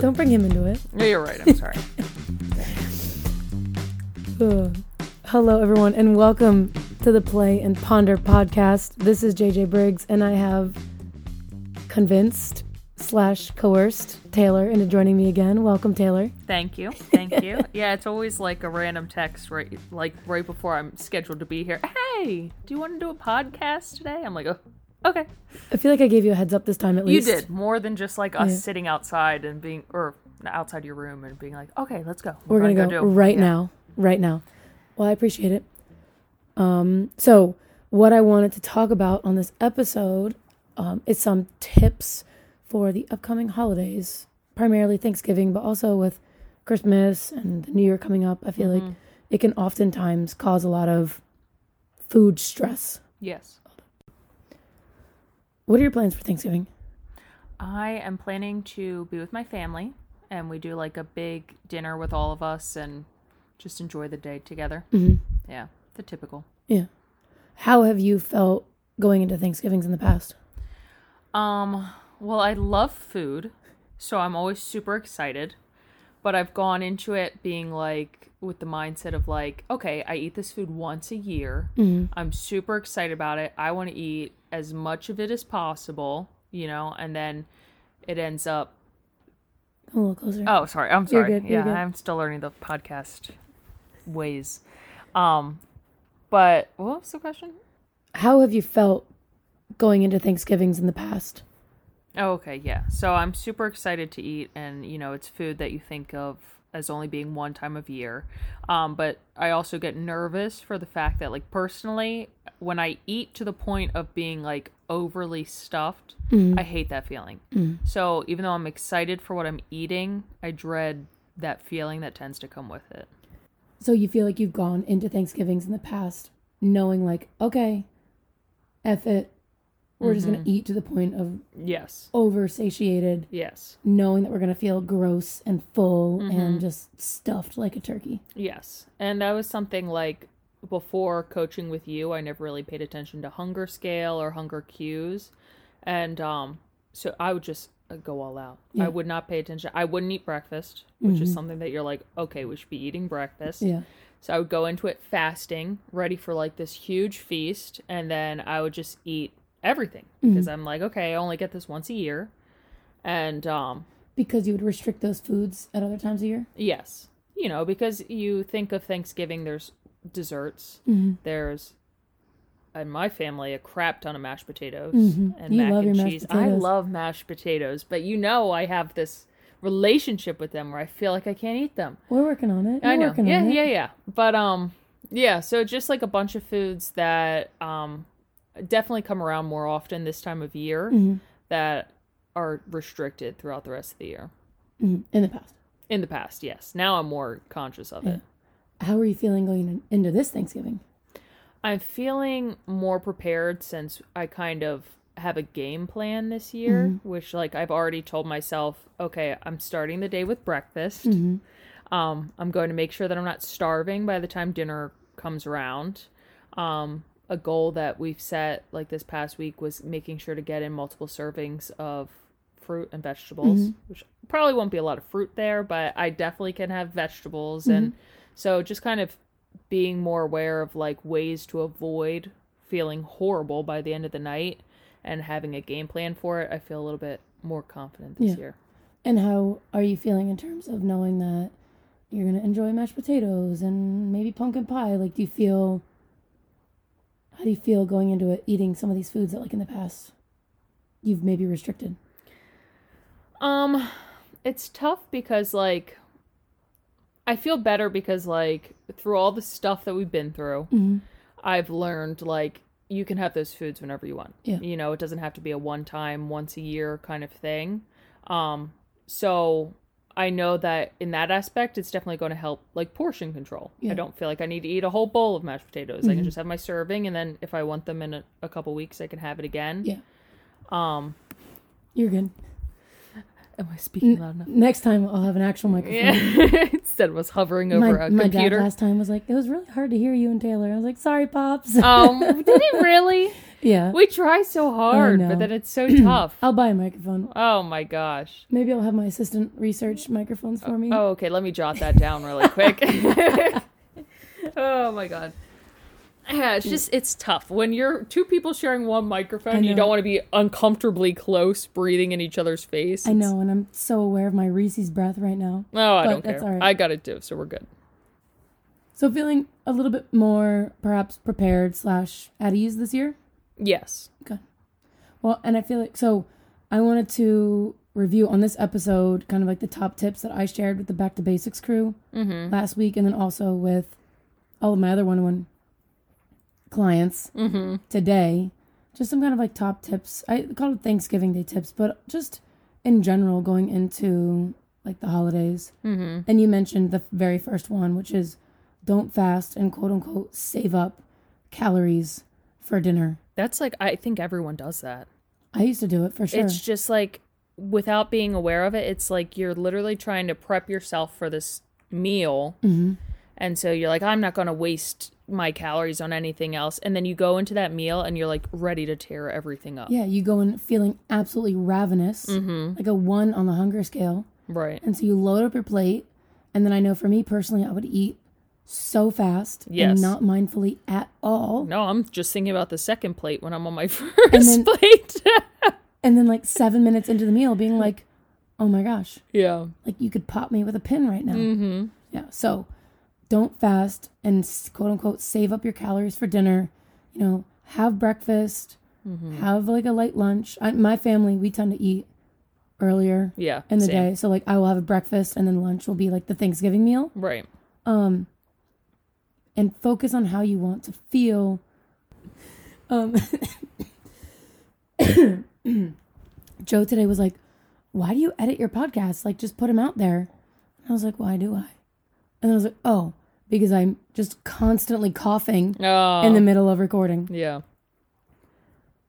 Don't bring him into it. Yeah, you're right. I'm sorry. Ugh. Hello, everyone, and welcome to the Play and Ponder podcast. This is JJ Briggs, and I have convinced slash coerced Taylor into joining me again. Welcome, Taylor. Thank you. Thank you. Yeah, it's always like a random text right like right before I'm scheduled to be here. Hey, do you want to do a podcast today? I'm like, oh, okay. I feel like I gave you a heads up this time at least. You did more than just like us Yeah. sitting outside and being or outside your room and being like, okay, let's go. We're gonna, go, do. right Yeah. now. Right now. Well, I appreciate it. Um, so what I wanted to talk about on this episode um, is some tips for the upcoming holidays, primarily Thanksgiving, but also with Christmas and the New Year coming up. I feel like Mhm. it can oftentimes cause a lot of food stress. Yes. What are your plans for Thanksgiving? I am planning to be with my family and we do like a big dinner with all of us and just enjoy the day together. Mm-hmm. Yeah, the typical. Yeah. How have you felt going into Thanksgivings in the past? Um, well, I love food, so I'm always super excited. But I've gone into it being like with the mindset of like, okay, I eat this food once a year. Mm-hmm. I'm super excited about it. I want to eat as much of it as possible, you know, and then it ends up A little closer. Oh, sorry. I'm You're sorry. good, you're yeah, good. I'm still learning the podcast ways. Um, but what was the question? How have you felt going into Thanksgivings in the past? Oh, okay, yeah. So I'm super excited to eat, and you know, it's food that you think of as only being one time of year. Um, but I also get nervous for the fact that, like, personally, when I eat to the point of being like overly stuffed, I hate that feeling. So even though I'm excited for what I'm eating, I dread that feeling that tends to come with it. So you feel like you've gone into Thanksgivings in the past knowing like, okay, F it. We're just gonna eat to the point of Yes. over satiated, Yes. knowing that we're gonna feel gross and full and just stuffed like a turkey. Yes. And that was something like before coaching with you, I never really paid attention to hunger scale or hunger cues. And um so I would just uh, go all out. Yeah. I would not pay attention. I wouldn't eat breakfast, which is something that you're like, okay, we should be eating breakfast. Yeah. So I would go into it fasting, ready for like this huge feast, and then I would just eat everything because I'm like, okay, I only get this once a year. And um Because you would restrict those foods at other times of year. Yes. You know, because you think of Thanksgiving, there's desserts. Mm-hmm. There's, in my family, a crap ton of mashed potatoes Mhm. and You mac and cheese. I love mashed potatoes, but you know, I have this relationship with them where I feel like I can't eat them. We're working on it. I We're know. Yeah, on it. yeah, yeah. But um, yeah. So just like a bunch of foods that um, definitely come around more often this time of year Mhm. that are restricted throughout the rest of the year. Mhm. In the past. In the past, yes. Now I'm more conscious of it. How are you feeling going into this Thanksgiving? I'm feeling more prepared since I kind of have a game plan this year, which like I've already told myself, okay, I'm starting the day with breakfast. Um, I'm going to make sure that I'm not starving by the time dinner comes around. Um, a goal that we've set like this past week was making sure to get in multiple servings of fruit and vegetables, mm-hmm. which probably won't be a lot of fruit there, but I definitely can have vegetables and mm-hmm. so just kind of being more aware of like ways to avoid feeling horrible by the end of the night and having a game plan for it, I feel a little bit more confident this Yeah. year. And how are you feeling in terms of knowing that you're gonna enjoy mashed potatoes and maybe pumpkin pie? Like, do you feel? How do you feel going into it, eating some of these foods that, like in the past, you've maybe restricted? Um, it's tough because like I feel better because like through all the stuff that we've been through, Mm-hmm. I've learned like you can have those foods whenever you want. Yeah. You know, it doesn't have to be a one time, once a year kind of thing. Um, so I know that in that aspect, it's definitely going to help like portion control. Yeah. I don't feel like I need to eat a whole bowl of mashed potatoes. I can just have my serving, and then if I want them in a, a couple weeks, I can have it again. Yeah. Um, You're good. am I speaking loud enough? Next time I'll have an actual microphone. Yeah. Instead of us hovering over my, a my dad computer. last time was like, it was really hard to hear you and Taylor. I was like, sorry, pops. um, did it really? Yeah. We try so hard, know. but then it's so tough. I'll buy a microphone. Oh my gosh. Maybe I'll have my assistant research microphones for me. Oh, okay. Let me jot that down really quick. oh my god. Yeah, it's just it's tough when you're two people sharing one microphone. You don't want to be uncomfortably close, breathing in each other's face. I know, and I'm so aware of my Reese's breath right now. No, I But don't that's care. all right. I got it too, so we're good. So feeling a little bit more perhaps prepared slash at ease this year. Yes. Okay. Well, and I feel like so I wanted to review on this episode kind of like the top tips that I shared with the Back to Basics crew Mm-hmm. last week, and then also with all of my other one-on-one clients Mm-hmm. today. Just some kind of like top tips. I call it Thanksgiving Day tips, but just in general going into like the holidays. Mm-hmm. And you mentioned the very first one, which is don't fast and quote unquote save up calories for dinner. That's like I think everyone does that. I used to do it for sure. It's just like without being aware of it, it's like you're literally trying to prep yourself for this meal. hmm And so you're like, I'm not going to waste my calories on anything else. And then you go into that meal and you're like ready to tear everything up. Yeah, you go in feeling absolutely ravenous, Mm-hmm. like a one on the hunger scale. Right. And so you load up your plate. And then I know for me personally, I would eat so fast Yes. and not mindfully at all. No, I'm just thinking about the second plate when I'm on my first then- plate. And then, like, seven minutes into the meal, being like, oh my gosh, yeah. like you could pop me with a pin right now. Mm-hmm. Yeah. So don't fast and quote unquote save up your calories for dinner. You know, have breakfast, Mm-hmm. have like a light lunch. I, my family, we tend to eat earlier Yeah. in the same. day. So like I will have a breakfast and then lunch will be like the Thanksgiving meal. Right. Um and focus on how you want to feel. Um Joe today was like, "Why do you edit your podcast? Like just put them out there." And I was like, "Why do I?" And I was like, "Oh, because I'm just constantly coughing Oh. in the middle of recording." yeah.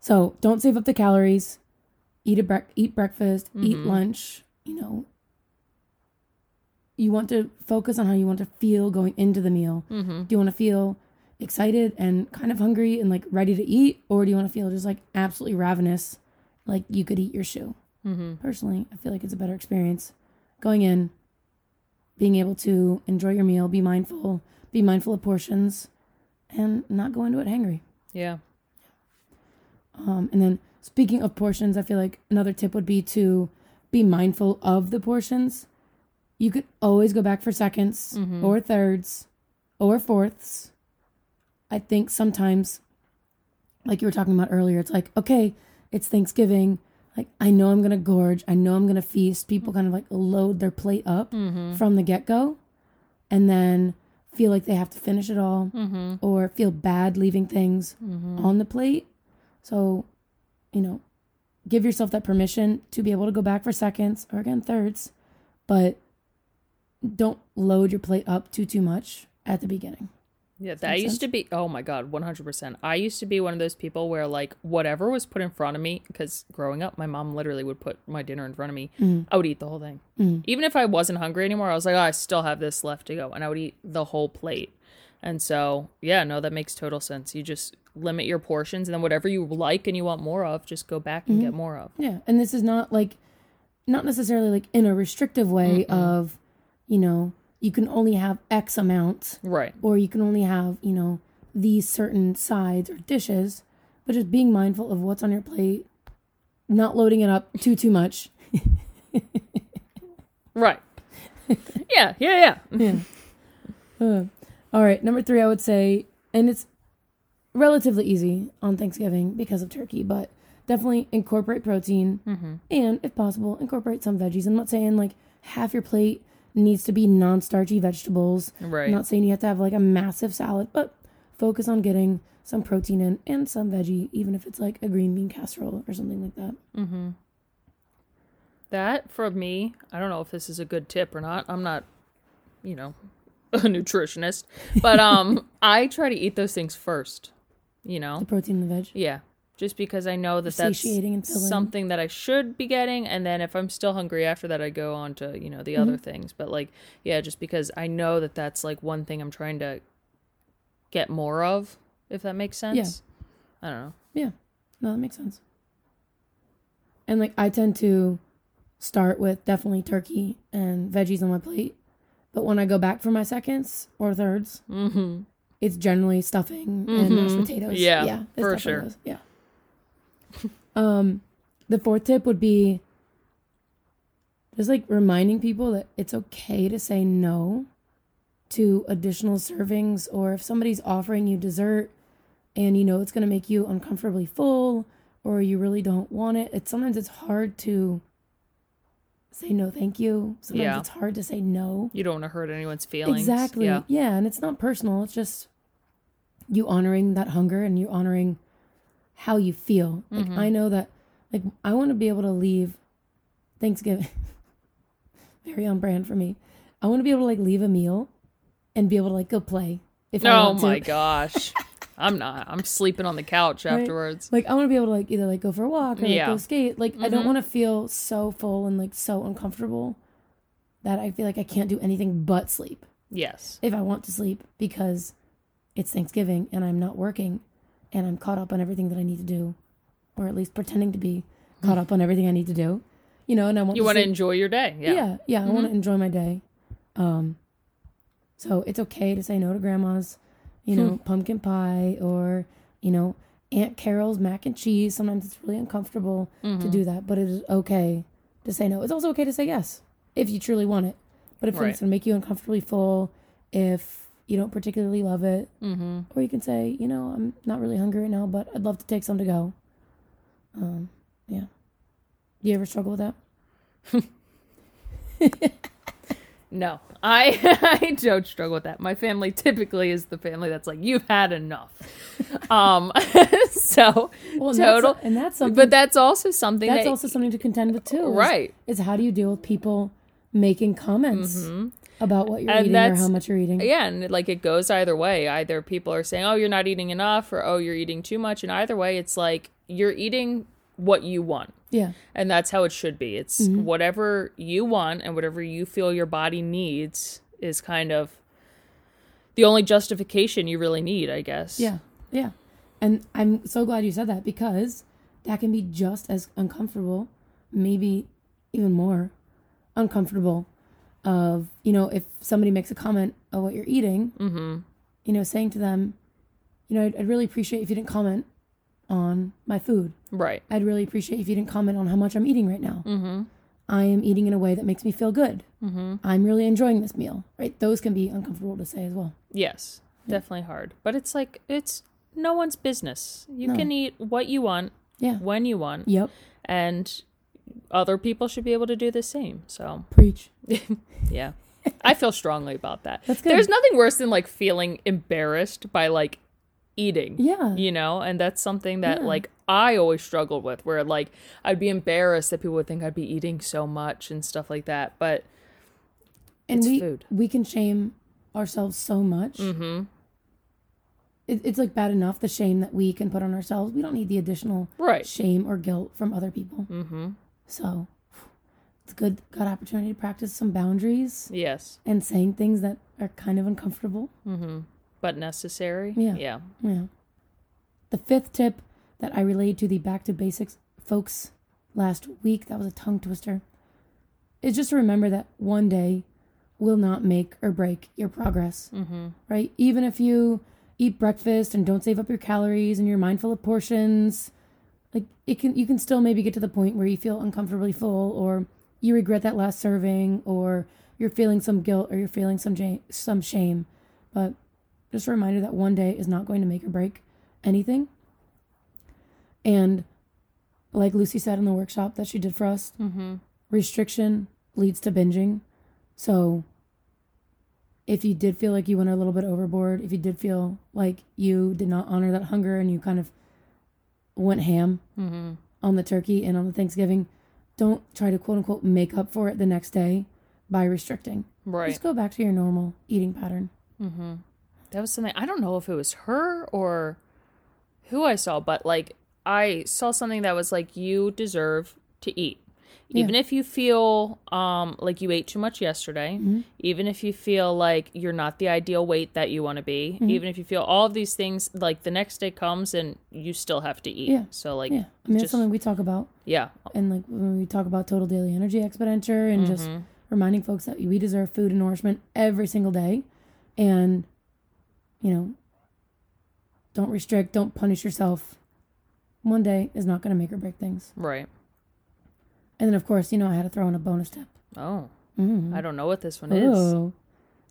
So don't save up the calories. Eat a brec- eat breakfast. Eat Mhm. lunch. You know. You want to focus on how you want to feel going into the meal. Mm-hmm. Do you want to feel excited and kind of hungry and like ready to eat, or do you want to feel just like absolutely ravenous, like you could eat your shoe? Mm-hmm. Personally, I feel like it's a better experience going in, being able to enjoy your meal, be mindful, be mindful of portions, and not go into it hangry. Yeah. Um, and then speaking of portions, I feel like another tip would be to be mindful of the portions. You could always go back for seconds Mhm. or thirds or fourths. I think sometimes, like you were talking about earlier, it's like, okay, it's Thanksgiving. Like, I know I'm going to gorge. I know I'm going to feast. People kind of like load their plate up Mm-hmm. from the get go and then feel like they have to finish it all Mm-hmm. or feel bad leaving things Mm-hmm. on the plate. So, you know, give yourself that permission to be able to go back for seconds or again thirds, but don't load your plate up too too much at the beginning. Yeah, that that used sense? to be. Oh my god, one hundred percent. I used to be one of those people where like whatever was put in front of me, because growing up, my mom literally would put my dinner in front of me. Mhm. I would eat the whole thing, Mhm. even if I wasn't hungry anymore. I was like, oh, I still have this left to go, and I would eat the whole plate. And so, yeah, no, that makes total sense. You just limit your portions, and then whatever you like and you want more of, just go back and get more of. Yeah, and this is not like not necessarily like in a restrictive way of, you know, you can only have X amount Right. or you can only have, you know, these certain sides or dishes, but just being mindful of what's on your plate, not loading it up too too much. Right. yeah. Yeah. Yeah. Yeah. Uh, all right, number three, I would say, and it's relatively easy on Thanksgiving because of turkey, but definitely incorporate protein Mm-hmm. and, if possible, incorporate some veggies. I'm not saying like half your plate needs to be non starchy vegetables. Right. I'm not saying you have to have like a massive salad, but focus on getting some protein in and some veggie, even if it's like a green bean casserole or something like that. Mm-hmm. That for me, I don't know if this is a good tip or not. I'm not, you know, a nutritionist, but um, I try to eat those things first. You know, The protein and the veg. yeah, just because I know that that's Satiating and filling. something that I should be getting, and then if I'm still hungry after that, I go on to you know the Mm-hmm. other things. But like, yeah, just because I know that that's like one thing I'm trying to get more of, if that makes sense. Yeah. I don't know. Yeah. No, that makes sense. And like I tend to start with definitely turkey and veggies on my plate. But when I go back for my seconds or 3rds Mm-hmm. it's generally stuffing and mashed Mhm. potatoes. Yeah, yeah, for sure. Yeah. Um, the fourth tip would be just like reminding people that it's okay to say no to additional servings, or if somebody's offering you dessert and you know it's going to make you uncomfortably full, or you really don't want it. It's sometimes it's hard to say no, thank you. Sometimes Yeah. it's hard to say no. You don't want to hurt anyone's feelings. Exactly. Yeah. Yeah. and it's not personal. It's just you honoring that hunger and you honoring how you feel. Like Mhm. I know that like I want to be able to leave Thanksgiving very on brand for me. I want to be able to like leave a meal and be able to like go play if I Oh want to. my gosh. I'm not. I'm sleeping on the couch Right. afterwards. Like I want to be able to like either like go for a walk or like, Yeah. go skate. Like I don't Mhm. want to feel so full and like so uncomfortable that I feel like I can't do anything but sleep. Yes. if I want to sleep because it's Thanksgiving and I'm not working and I'm caught up on everything that I need to do, or at least pretending to be caught up on everything I need to do, you know, and I want You to want to enjoy your day. yeah, Yeah. yeah, I want to enjoy my day. Um, so it's okay to say no to grandma's, you know, Hmm. pumpkin pie or you know Aunt Carol's mac and cheese. Sometimes it's really uncomfortable to Mhm. do that, but it is okay to say no. It's also okay to say yes if you truly want it. But if Right. it's going to make you uncomfortably full, if you don't particularly love it, Mm-hmm. or you can say, you know, I'm not really hungry right now, but I'd love to take some to go. Um, yeah. Do you ever struggle with that? No, I I don't struggle with that. My family typically is the family that's like, you've had enough. um, so Well, and total. That's, and that's something. but that's also something that's that also something to contend with too. right. Is, how do you deal with people making comments Mhm. About what you're And eating or how much you're eating? Yeah, and like it goes either way. Either people are saying, "Oh, you're not eating enough," or "Oh, you're eating too much," and either way, it's like you're eating what you want. Yeah. And that's how it should be. It's Mm-hmm. whatever you want and whatever you feel your body needs is kind of the only justification you really need, I guess. Yeah, yeah. And I'm so glad you said that because that can be just as uncomfortable, maybe even more uncomfortable. Of, you know, if somebody makes a comment of what you're eating, Mm-hmm. you know, saying to them, you know, I'd, I'd really appreciate if you didn't comment on my food. Right. I'd really appreciate if you didn't comment on how much I'm eating right now. Mm-hmm. I am eating in a way that makes me feel good. Mm-hmm. I'm really enjoying this meal, right? Those can be uncomfortable to say as well. Yes. Definitely hard. But it's like it's no one's business. You No. can eat what you want Yeah. when you want. Yep. And other people should be able to do the same. So Preach. yeah. I feel strongly about that. That's good. There's nothing worse than like feeling embarrassed by like eating. Yeah. You know, and that's something that Yeah. like I always struggled with where like I'd be embarrassed that people would think I'd be eating so much and stuff like that. But and we food. we can shame ourselves so much. mm-hmm. It, it's like bad enough the shame that we can put on ourselves. We don't need the additional Right. shame or guilt from other people. Mm-hmm. So it's a good good opportunity to practice some boundaries Yes. and saying things that are kind of uncomfortable. Mm-hmm. But necessary. Yeah. Yeah. Yeah. The fifth tip that I relayed to the back to basics folks last week, that was a tongue twister, is just to remember that one day will not make or break your progress. Mm-hmm. right? Even if you eat breakfast and don't save up your calories and you're mindful of portions, like it can you can still maybe get to the point where you feel uncomfortably full or you regret that last serving or you're feeling some guilt or you're feeling some ja- some shame. But just a reminder that one day is not going to make or break anything. And like Lucy said in the workshop that she did for us, Mm-hmm. restriction leads to binging. So if you did feel like you went a little bit overboard, if you did feel like you did not honor that hunger and you kind of went ham Mm-hmm. on the turkey and on the Thanksgiving, don't try to quote unquote make up for it the next day by restricting. Right. Just go back to your normal eating pattern. Mm-hmm. That was something I don't know if it was her or who I saw, but like I saw something that was like you deserve to eat. Yeah. Even if you feel um, like you ate too much yesterday, Mm-hmm. even if you feel like you're not the ideal weight that you want to be, Mm-hmm. even if you feel all of these things, like the next day comes and you still have to eat. Yeah. So like, Yeah. I mean, it's just something we talk about. yeah, And like when we talk about total daily energy expenditure and just Mm-hmm. reminding folks that we deserve food and nourishment every single day. And, you know, don't restrict, don't punish yourself. One day is not going to make or break things. right. And then, of course, you know, I had to throw in a bonus tip. Oh, Mm. I don't know what this one is. Oh.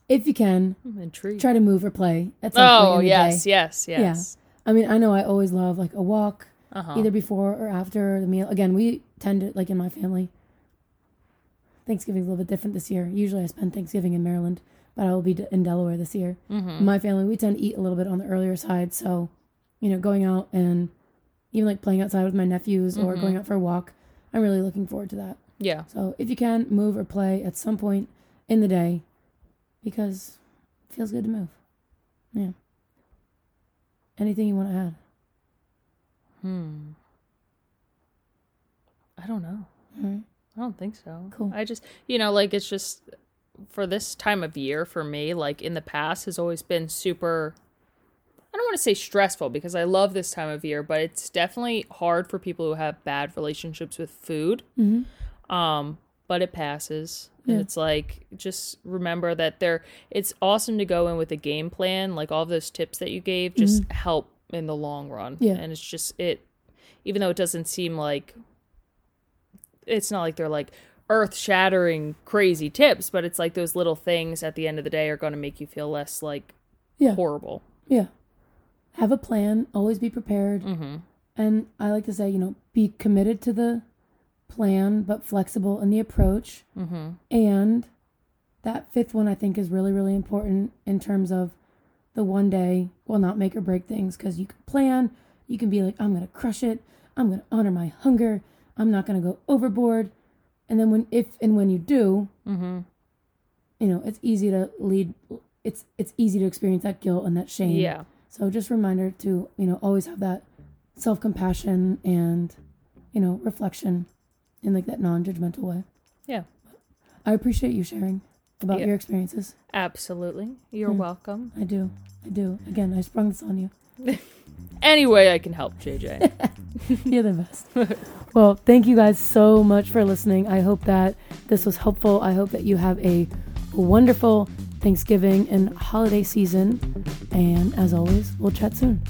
If you can, I'm intrigued. try to move or play at some Oh point yes, day. yes, yes. I mean, I know I always love like a walk, Uh huh. either before or after the meal. Again, we tend to like in my family. Thanksgiving's a little bit different this year. Usually, I spend Thanksgiving in Maryland, but I will be in Delaware this year. Mm-hmm. My family, we tend to eat a little bit on the earlier side, so you know, going out and even like playing outside with my nephews or Mhm. going out for a walk, I'm really looking forward to that. Yeah. So if you can move or play at some point in the day, because it feels good to move. Yeah. Anything you want to add? Hmm. I don't know. Right. I don't think so. Cool. I just, you know, like it's just for this time of year for me, like in the past has always been super want to say stressful because I love this time of year, but it's definitely hard for people who have bad relationships with food. Mm-hmm. Um, but it passes. And Yeah. it's like just remember that there it's awesome to go in with a game plan, like all of those tips that you gave just help in the long run. Mm-hmm. Yeah. And it's just it even though it doesn't seem like it's not like they're like earth shattering crazy tips, but it's like those little things at the end of the day are going to make you feel less like Yeah. horrible. Yeah. Have a plan. Always be prepared. Mm-hmm. And I like to say, you know, be committed to the plan, but flexible in the approach. Mm-hmm. And that fifth one, I think, is really, really important in terms of the one day will not make or break things because you can plan. You can be like, I'm going to crush it. I'm going to honor my hunger. I'm not going to go overboard. And then when, if and when you do, Mm-hmm. you know, it's easy to lead. It's it's easy to experience that guilt and that shame. Yeah. So just reminder to you know always have that self compassion and you know reflection in like that non judgmental way. Yeah. I appreciate you sharing about Yeah. your experiences. Absolutely. You're Hmm. welcome. I do. I do. Again, I sprung this on you. Any way I can help, JJ. You're the best. well, thank you guys so much for listening. I hope that this was helpful. I hope that you have a wonderful Thanksgiving and holiday season. And as always, we'll chat soon.